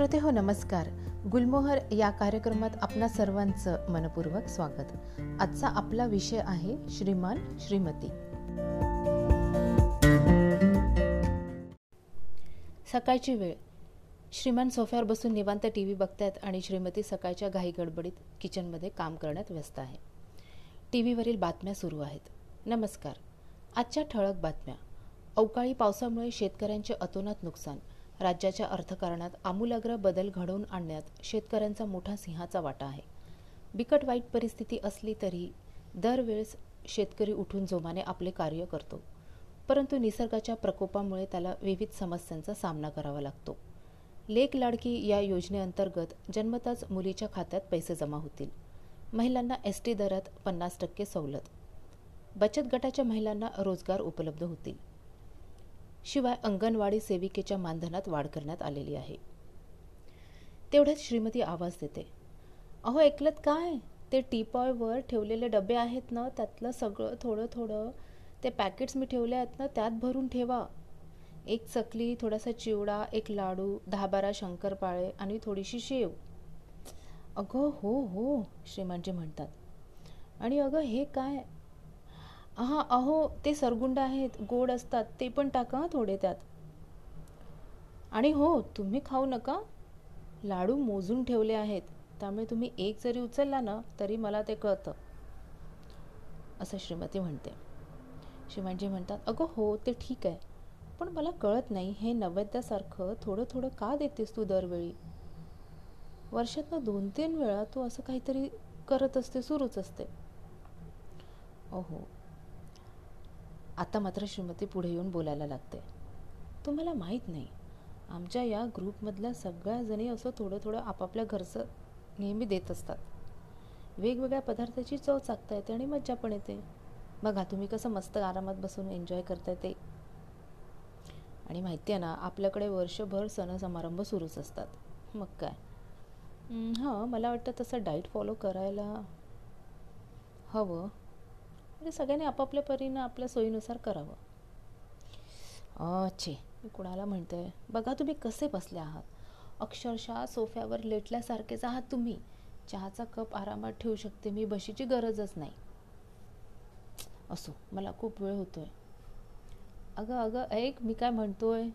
श्रोते हो नमस्कार. गुलमोहर या कार्यक्रमात आपणा सर्वांचं मनपूर्वक स्वागत. आजचा आपला विषय आहे श्रीमान श्रीमती. सकाळची वेळ. श्रीमान सोफ्यावर बसून निवांत टी व्ही बघतायत आणि श्रीमती सकाळच्या घाई गडबडीत किचनमध्ये काम करण्यात व्यस्त आहे. टी व्हीवरील बातम्या सुरू आहेत. नमस्कार. आजच्या ठळक बातम्या. अवकाळी पावसामुळे शेतकऱ्यांचे अतोनात नुकसान. राज्याच्या अर्थकारणात आमूलाग्र बदल घडवून आणण्यात शेतकऱ्यांचा मोठा सिंहाचा वाटा आहे. बिकट वाईट परिस्थिती असली तरी दरवेळेस शेतकरी उठून जोमाने आपले कार्य करतो. परंतु निसर्गाच्या प्रकोपामुळे त्याला विविध समस्यांचा सामना करावा लागतो. लेक लाडकी या योजनेअंतर्गत जन्मताच मुलीच्या खात्यात पैसे जमा होतील. महिलांना एस टी दरात पन्नास टक्के सवलत. बचत गटाच्या महिलांना रोजगार उपलब्ध होतील. शिवाय अंगणवाडी सेविकेच्या मानधनात वाढ करण्यात आलेली आहे. तेवढ्यात श्रीमती आवाज देते अहो ऐकलत काय? ते टीपॉयवर ठेवलेले डबे आहेत ना त्यातलं सगळं थोडं थोडं ते पॅकेट्स मी ठेवले आहेत ना त्यात भरून ठेवा. एक चकली थोडासा चिवडा एक लाडू दहा बारा शंकरपाळे आणि थोडीशी शेव. अगं हो हो श्रीमानजी म्हणतात. आणि अगं हे काय? हां अहो ते सरगुंड आहेत गोड असतात ते पण टाका थोडे त्यात. आणि हो तुम्ही खाऊ नका. लाडू मोजून ठेवले आहेत. त्यामुळे तुम्ही एक जरी उचलला ना तरी मला ते कळतं. असं श्रीमती म्हणते. श्रीमानजी म्हणतात अगं हो ते ठीक आहे. पण मला कळत नाही हे नैवेद्यासारखं थोडं थोडं का देतेस तू दरवेळी? वर्षातनं दोन तीन वेळा तू असं काहीतरी करत असते सुरूच असते. ओहो आता मात्र श्रीमती पुढे येऊन बोलायला लागते. तुम्हाला माहीत नाही आमच्या या ग्रुपमधल्या सगळ्या जणी असं थोडं थोडं आपापल्या घरचं नेहमी देत असतात. वेगवेगळ्या पदार्थाची चव चाकता येते आणि मज्जा पण येते. बघा तुम्ही कसं मस्त आरामात बसून एन्जॉय करताय ते. आणि माहिती आहे ना आपल्याकडे वर्षभर सण समारंभ सुरूच असतात. मग काय? हां मला वाटतं तसं डाईट फॉलो करायला हवं. म्हणजे सगळ्यांनी आपापल्या परीनं आपल्या सोयीनुसार करावं. अच्छे मी कुणाला म्हणते बघा तुम्ही कसे बसले आहात. अक्षरशः सोफ्यावर लेटल्यासारखेच आहात तुम्ही. चहाचा कप आरामात ठेवू शकते मी बशीची गरजच नाही. असो मला खूप वेळ होतोय. अगं अगं ऐक मी काय म्हणतोय?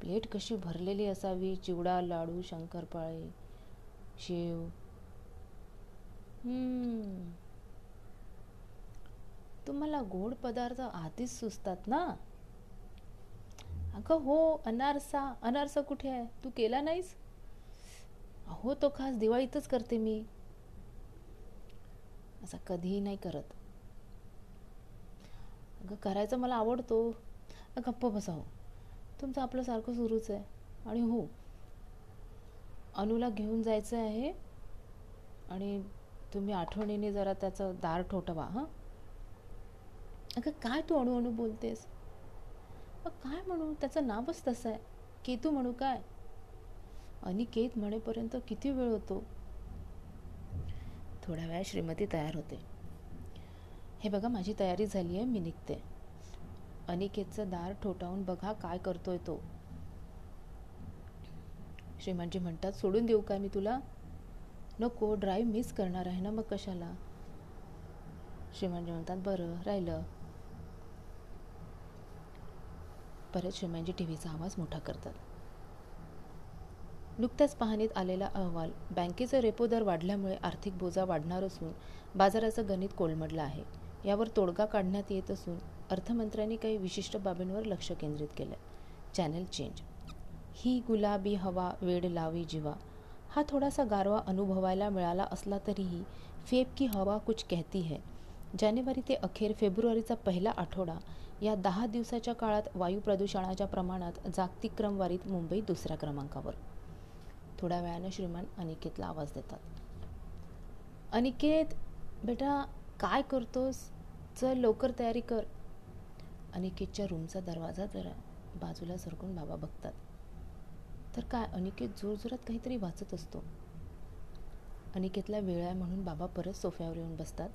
प्लेट कशी भरलेली असावी? चिवडा लाडू शंकरपाळे शेव. तुम्हाला गोड पदार्थ आधीच सुचतात ना? अगं हो अनारसा अनारसा कुठे आहे? तू केला नाहीस? अहो तो खास दिवाळीतच करते मी. असा कधीही नाही करत. अगं करायचं मला आवडतो. गप्प बसाव. तुमचं आपलं सारखं सुरूच आहे. आणि हो अनुला घेऊन जायचं आहे. आणि तुम्ही आठवणीने जरा त्याचं दार ठोठवा हां? अगं काय तू अणू अणू बोलतेस? मग काय म्हणू? त्याचं नावच तसं आहे. केतू म्हणू काय? अनिकेत म्हणेपर्यंत किती वेळ होतो? थोड्या वेळा श्रीमती तयार होते. हे बघा माझी तयारी झाली आहे मी निघते. अनिकेतचं दार ठोठावून बघा काय करतोय तो. श्रीमानजी म्हणतात सोडून देऊ काय मी तुला? नको ड्राईव्ह मिस करणार आहे ना मग कशाला? श्रीमानजी म्हणतात बरं राहिलं. परत शिमांजी टी व्हीचा आवाज मोठा करतात. नुकत्याच पाहणीत आलेला अहवाल बँकेचा रेपो दर वाढल्यामुळे आर्थिक बोजा वाढणार असून बाजाराचं गणित कोलमडलं आहे. यावर तोडगा काढण्यात येत असून अर्थमंत्र्यांनी काही विशिष्ट बाबींवर लक्ष केंद्रित केलं चॅनल चेंज. ही गुलाबी हवा वेड लावी जीवा हा थोडासा गारवा अनुभवायला मिळाला असला तरीही फेब की हवा कुछ कहती है. जानेवारी ते अखेर फेब्रुवारीचा पहिला आठवडा. या दहा दिवसाच्या काळात वायू प्रदूषणाच्या प्रमाणात जागतिक क्रमवारीत मुंबई दुसऱ्या क्रमांकावर. थोड्या वेळाने श्रीमान अनिकेतला आवाज देतात. अनिकेत बेटा काय करतोस? चल लवकर तयारी कर. अनिकेतच्या रूमचा दरवाजा जरा बाजूला सरकून बाबा बघतात. तर काय अनिकेत जोरजोरात काहीतरी वाचत असतो. अनिकेतला वेळ आहे म्हणून बाबा परत सोफ्यावर येऊन बसतात.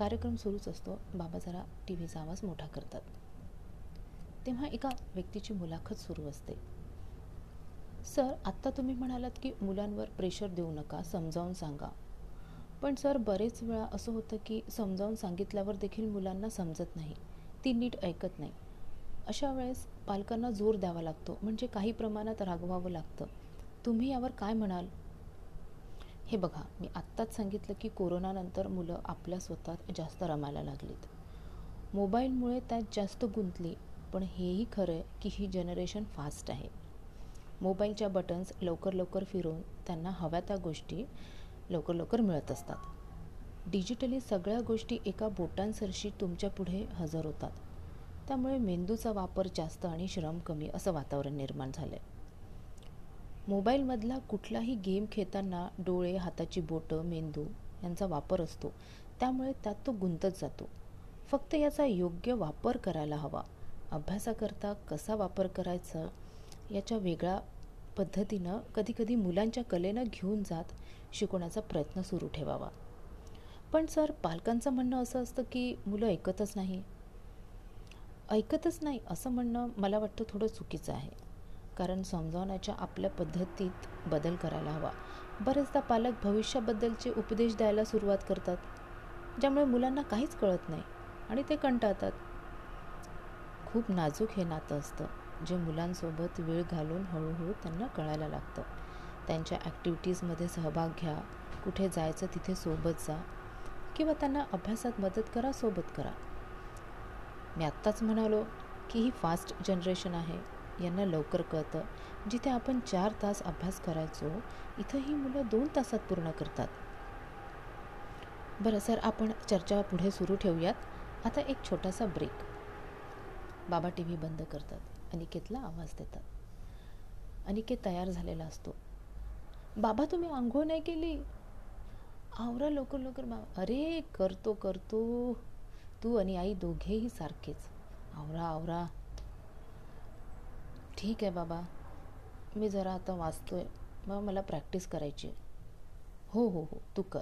कार्यक्रम सुरूच असतो. बाबा जरा टी व्हीचा आवाज मोठा करतात. तेव्हा एका व्यक्तीची मुलाखत सुरू असते. सर आत्ता तुम्ही म्हणालात की मुलांवर प्रेशर देऊ नका समजावून सांगा. पण सर बरेच वेळा असं होतं की समजावून सांगितल्यावर देखील मुलांना समजत नाही. ती नीट ऐकत नाही. अशा वेळेस पालकांना जोर द्यावा लागतो. म्हणजे काही प्रमाणात रागवावं लागतं. तुम्ही यावर काय म्हणाल? हे बघा मी आत्ताच सांगितलं की कोरोनानंतर मुलं आपल्या स्वतःत जास्त रमायला लागलीत. मोबाईलमुळे त्यात जास्त गुंतली पण हेही खरं आहे की ही जनरेशन फास्ट आहे. मोबाईलच्या बटन्स लवकर लवकर फिरून त्यांना हव्या त्या गोष्टी लवकर लवकर मिळत असतात. डिजिटली सगळ्या गोष्टी एका बोटांसरशी तुमच्यापुढे हजर होतात. त्यामुळे मेंदूचा वापर जास्त आणि श्रम कमी असं वातावरण निर्माण झालं आहे मोबाईलमधला कुठलाही गेम खेळताना डोळे हाताची बोटं मेंदू यांचा वापर असतो. त्यामुळे त्यात तो गुंतत जातो. फक्त याचा योग्य वापर करायला हवा. अभ्यासाकरता कसा वापर करायचा याच्या वेगळ्या पद्धतीनं कधीकधी मुलांच्या कलेनं घेऊन जात शिकवण्याचा प्रयत्न सुरू ठेवावा. पण सर पालकांचं म्हणणं असं असतं की मुलं ऐकतच नाही. ऐकतच नाही असं म्हणणं मला वाटतं थोडं चुकीचं आहे. कारण समजावण्याच्या आपल्या पद्धतीत बदल करायला हवा. बरेचदा पालक भविष्याबद्दलचे उपदेश द्यायला सुरुवात करतात ज्यामुळे मुलांना काहीच कळत नाही आणि ते कंटाळतात. खूप नाजूक हे नातं असतं जे मुलांसोबत वेळ घालून हळूहळू त्यांना कळायला लागतं. त्यांच्या ॲक्टिव्हिटीजमध्ये सहभाग घ्या कुठे जायचं तिथे सोबत जा किंवा त्यांना अभ्यासात मदत करा सोबत करा. मी आत्ताच म्हणालो की ही फास्ट जनरेशन आहे. यांना लवकर कळतं. जिथे आपण चार तास अभ्यास करायचो इथं ही मुलं दोन तासात पूर्ण करतात. बरं सर आपण चर्चा पुढे सुरू ठेवूयात. आता एक छोटासा ब्रेक बाबा टी व्ही बंद करतात. अनिकेतला आवाज देतात. अनिकेत तयार झालेला असतो. बाबा तुम्ही आंघोळ नाही केली? आवरा लवकर लवकर बाबा. अरे करतो करतो. तू आणि आई दोघेही सारखेच. आवरा आवरा. ठीक आहे बाबा. मी जरा आता वाचतो आहे मग मला प्रॅक्टिस करायची हो हो हो. तू कर.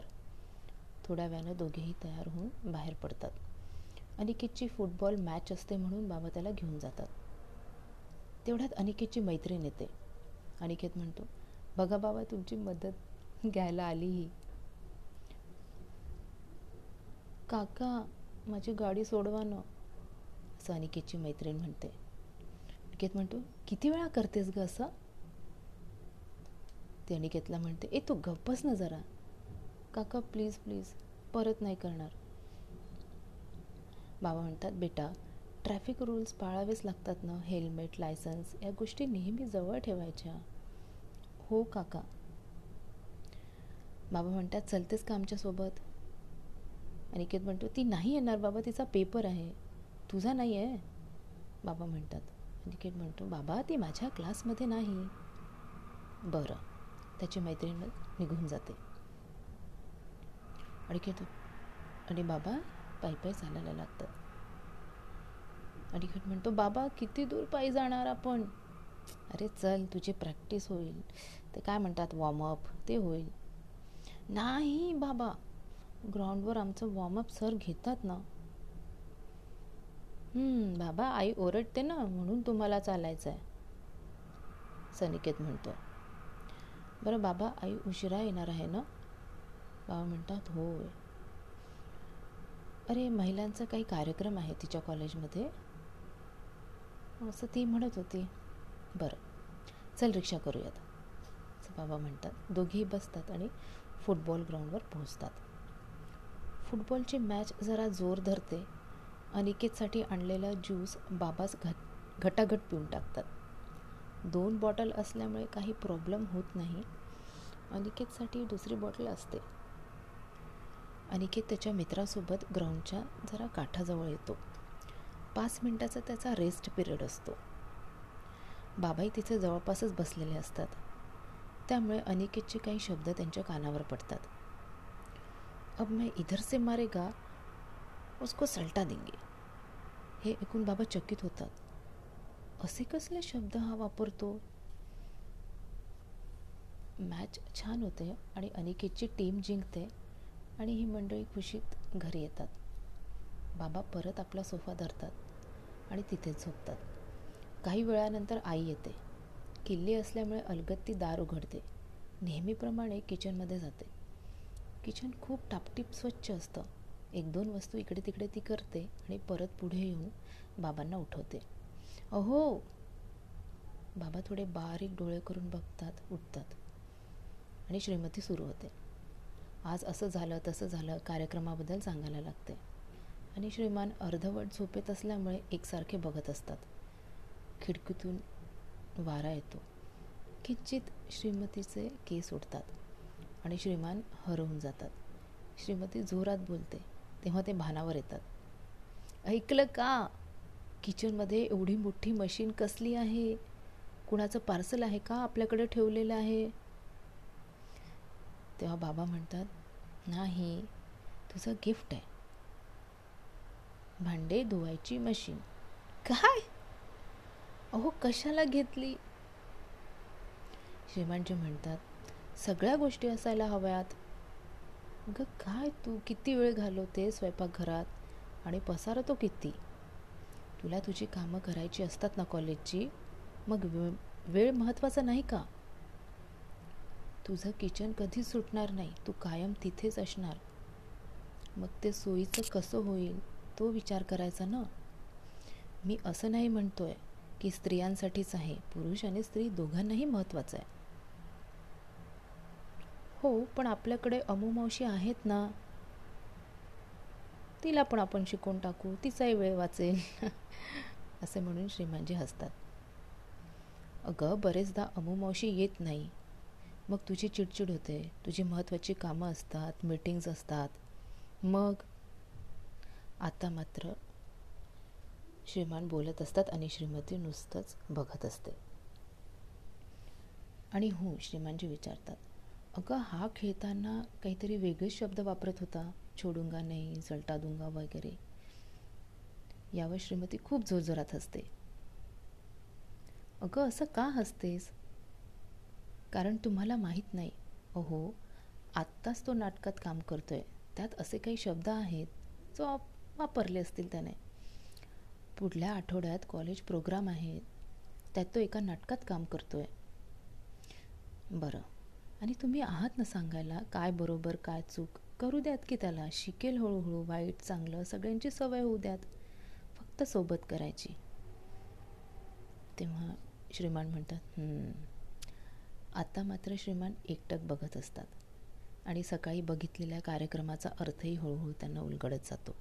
थोड्या वेळानं दोघेही तयार होऊन बाहेर पडतात. अनिकेतची फुटबॉल मॅच असते म्हणून बाबा त्याला घेऊन जातात. तेवढ्यात अनिकेतची मैत्रीण येते. अनिकेत म्हणतो बघा बाबा तुमची मदत घ्यायला आली ही. काका माझी गाडी सोडवा ना. असं अनिकेतची मैत्रीण म्हणते. अनिकेत म्हणतो किती वेळा करतेस ग असं? ते अनिकेतला म्हणते ए तू गप्पच ना जरा. काका प्लीज प्लीज परत नाही करणार. बाबा म्हणतात बेटा ट्रॅफिक रूल्स पाळावेच लागतात ना. हेल्मेट लायसन्स या गोष्टी नेहमी जवळ ठेवायच्या. हो काका. बाबा म्हणतात चलतेस का आमच्यासोबत अनिकेत म्हणतो ती नाही येणार बाबा तिचा पेपर आहे. तुझा नाही आहे बाबा म्हणतात अनिकेत म्हणतो बाबा ती माझ्या क्लासमध्ये नाही. बरं. त्याची मैत्रीण निघून जाते. अडिकेत आणि बाबा पायी पायी चालायला लागतात. अडिकेत म्हणतो बाबा किती दूर पायी जाणार आपण? अरे चल तुझी प्रॅक्टिस होईल. ते काय म्हणतात वॉर्मअप ते होईल. नाही बाबा ग्राउंडवर आमचं वॉर्मअप सर घेतात ना. बाबा आई ओरडते ना म्हणून तुम्हाला चालायचं आहे सनिकेत म्हणतो. बरं बाबा आई उशिरा येणार आहे ना? बाबा म्हणतात होय. अरे महिलांचा काही कार्यक्रम आहे तिच्या कॉलेजमध्ये? असं ती म्हणत होती. बरं चल रिक्षा करूयात. असं बाबा म्हणतात. दोघेही बसतात आणि फुटबॉल ग्राउंडवर पोहोचतात. फुटबॉलची मॅच जरा जोर धरते. अनिकेतसाठी आणलेला ज्यूस बाबाच घट घटाघट पिऊन टाकतात. दोन बॉटल असल्यामुळे काही प्रॉब्लेम होत नाही. अनिकेतसाठी दुसरी बॉटल असते. अनिकेत त्याच्या मित्रासोबत ग्राउंडच्या जरा काठाजवळ येतो. पाच मिनटाचा त्याचा रेस्ट पिरियड असतो. बाबाही तिथे जवळपासच बसलेले असतात. त्यामुळे अनिकेतचे काही शब्द त्यांच्या कानावर पडतात. अब मैं इधर से मारेगा उसको सलटा देंगे। हे ऐकून बाबा चकित होतात। असे कसले शब्द हा वापरतो? मॅच छान होते आणि अनिकेतची टीम जिंकते आणि ही मंडळी खुशीत घरी येतात. बाबा परत आपला सोफा धरतात आणि तिथेच झोपतात. काही वेळानंतर आई येते. किल्ली असल्यामुळे अलगत ती दार उघडते. नेहमीप्रमाणे किचनमध्ये जाते. किचन खूप टापटीप स्वच्छ असतं. एक दोन वस्तू इकडे तिकडे ती करते आणि परत पुढे येऊन बाबांना उठवते. अहो! बाबा थोडे बारीक डोळे करून बघतात उठतात आणि श्रीमती सुरू होते. आज असं झालं तसं झालं कार्यक्रमाबद्दल सांगायला लागते. आणि श्रीमान अर्धवट झोपेत असल्यामुळे एकसारखे बघत असतात. खिडकीतून वारा येतो. किंचित श्रीमतीचे केस उठतात आणि श्रीमान हरवून जातात. श्रीमती जोरात बोलते तेव्हा ते भानावर येतात. ऐकलं का? किचनमध्ये एवढी मोठी मशीन कसली आहे? कुणाचं पार्सल आहे का आपल्याकडे ठेवलेलं आहे? तेव्हा बाबा म्हणतात नाही तुझं गिफ्ट आहे. भांडे धुवायची मशीन. काय? अहो कशाला घेतली? श्रीमानजी म्हणतात सगळ्या गोष्टी असायला हव्यात. अगं काय तू किती वेळ घालवते स्वयंपाकघरात? आणि पसारा तो किती? तुला तुझी कामं करायची असतात ना कॉलेजची? मग वेळ महत्त्वाचा नाही का? तुझं किचन कधीच सुटणार नाही तू कायम तिथेच असणार. मग ते सोयीचं कसं होईल तो विचार करायचा ना? मी असं नाही म्हणतोय की स्त्रियांसाठीच आहे पुरुष आणि स्त्री दोघांनाही महत्त्वाचं आहे. हो पण आपल्याकडे अमुमावशी आहेत ना तिला पण आपण शिकवून टाकू तिचाही वेळ वाचेल. असे म्हणून श्रीमानजी हसतात. अगं बरेचदा अमुमावशी येत नाही. मग तुझी चिडचिड होते तुझी महत्त्वाची कामं असतात मीटिंग्ज असतात. मग? आता मात्र श्रीमान बोलत असतात आणि श्रीमती नुसतंच बघत असते. आणि हो श्रीमानजी विचारतात. अगं हा खेळताना काहीतरी वेगळेच शब्द वापरत होता. छोडूंगा नाही जलटादुंगा वगैरे. यावर श्रीमती खूप जोरजोरात हसते. अगं असं का हसतेस? कारण तुम्हाला माहीत नाही. अहो आत्ताच तो नाटकात काम करतोय. त्यात असे काही शब्द आहेत जो वापरले असतील त्याने. पुढल्या आठवड्यात कॉलेज प्रोग्राम आहेत त्यात तो एका नाटकात काम करतोय. बरं. आणि तुम्ही आहात ना सांगायला काय बरोबर काय चूक? करू द्यात की त्याला? शिकेल हळूहळू वाईट चांगलं सगळ्यांची सवय होऊ द्यात. फक्त सोबत करायची. तेव्हा श्रीमान म्हणतात आता मात्र श्रीमान एकटक बघत असतात. आणि सकाळी बघितलेल्या कार्यक्रमाचा अर्थही हळूहळू त्यांना उलगडत जातो.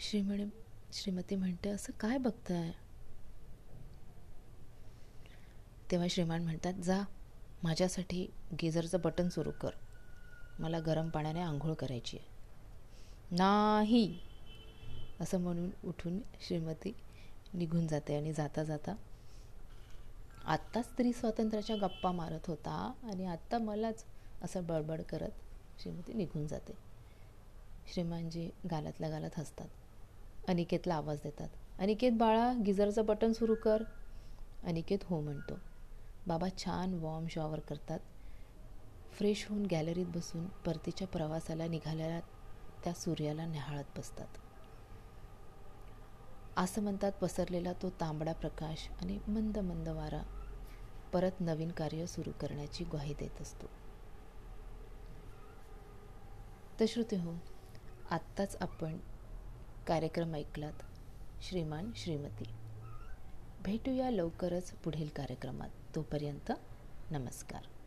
श्रीमणी श्रीमती म्हणते असं काय बघताय? तेव्हा श्रीमान म्हणतात जा माझ्यासाठी गिझरचं बटन सुरू कर. मला गरम पाण्याने आंघोळ करायची आहे. नाही असं म्हणून उठून श्रीमती निघून जाते आणि जाता जाता आत्ता स्त्री स्वातंत्र्याच्या गप्पा मारत होता आणि आत्ता मलाच असं बडबड करत श्रीमती निघून जाते. श्रीमानजी गालातल्या गालात हसतात. अनिकेतला आवाज देतात अनिकेत बाळा गिझरचं बटन सुरू कर. अनिकेत हो म्हणतो. बाबा छान वॉर्म शॉवर करतात. फ्रेश होऊन गॅलरीत बसून परतीच्या प्रवासाला निघालेल्या त्या सूर्याला निहाळत बसतात. असं म्हणतात पसरलेला तो तांबडा प्रकाश आणि मंद मंद वारा परत नवीन कार्य सुरू करण्याची ग्वाही देत असतो. तर श्रुते हो आत्ताच आपण कार्यक्रम ऐकलात. श्रीमान श्रीमती. भेटूया लवकरच पुढील कार्यक्रमात. तोपर्यंत नमस्कार.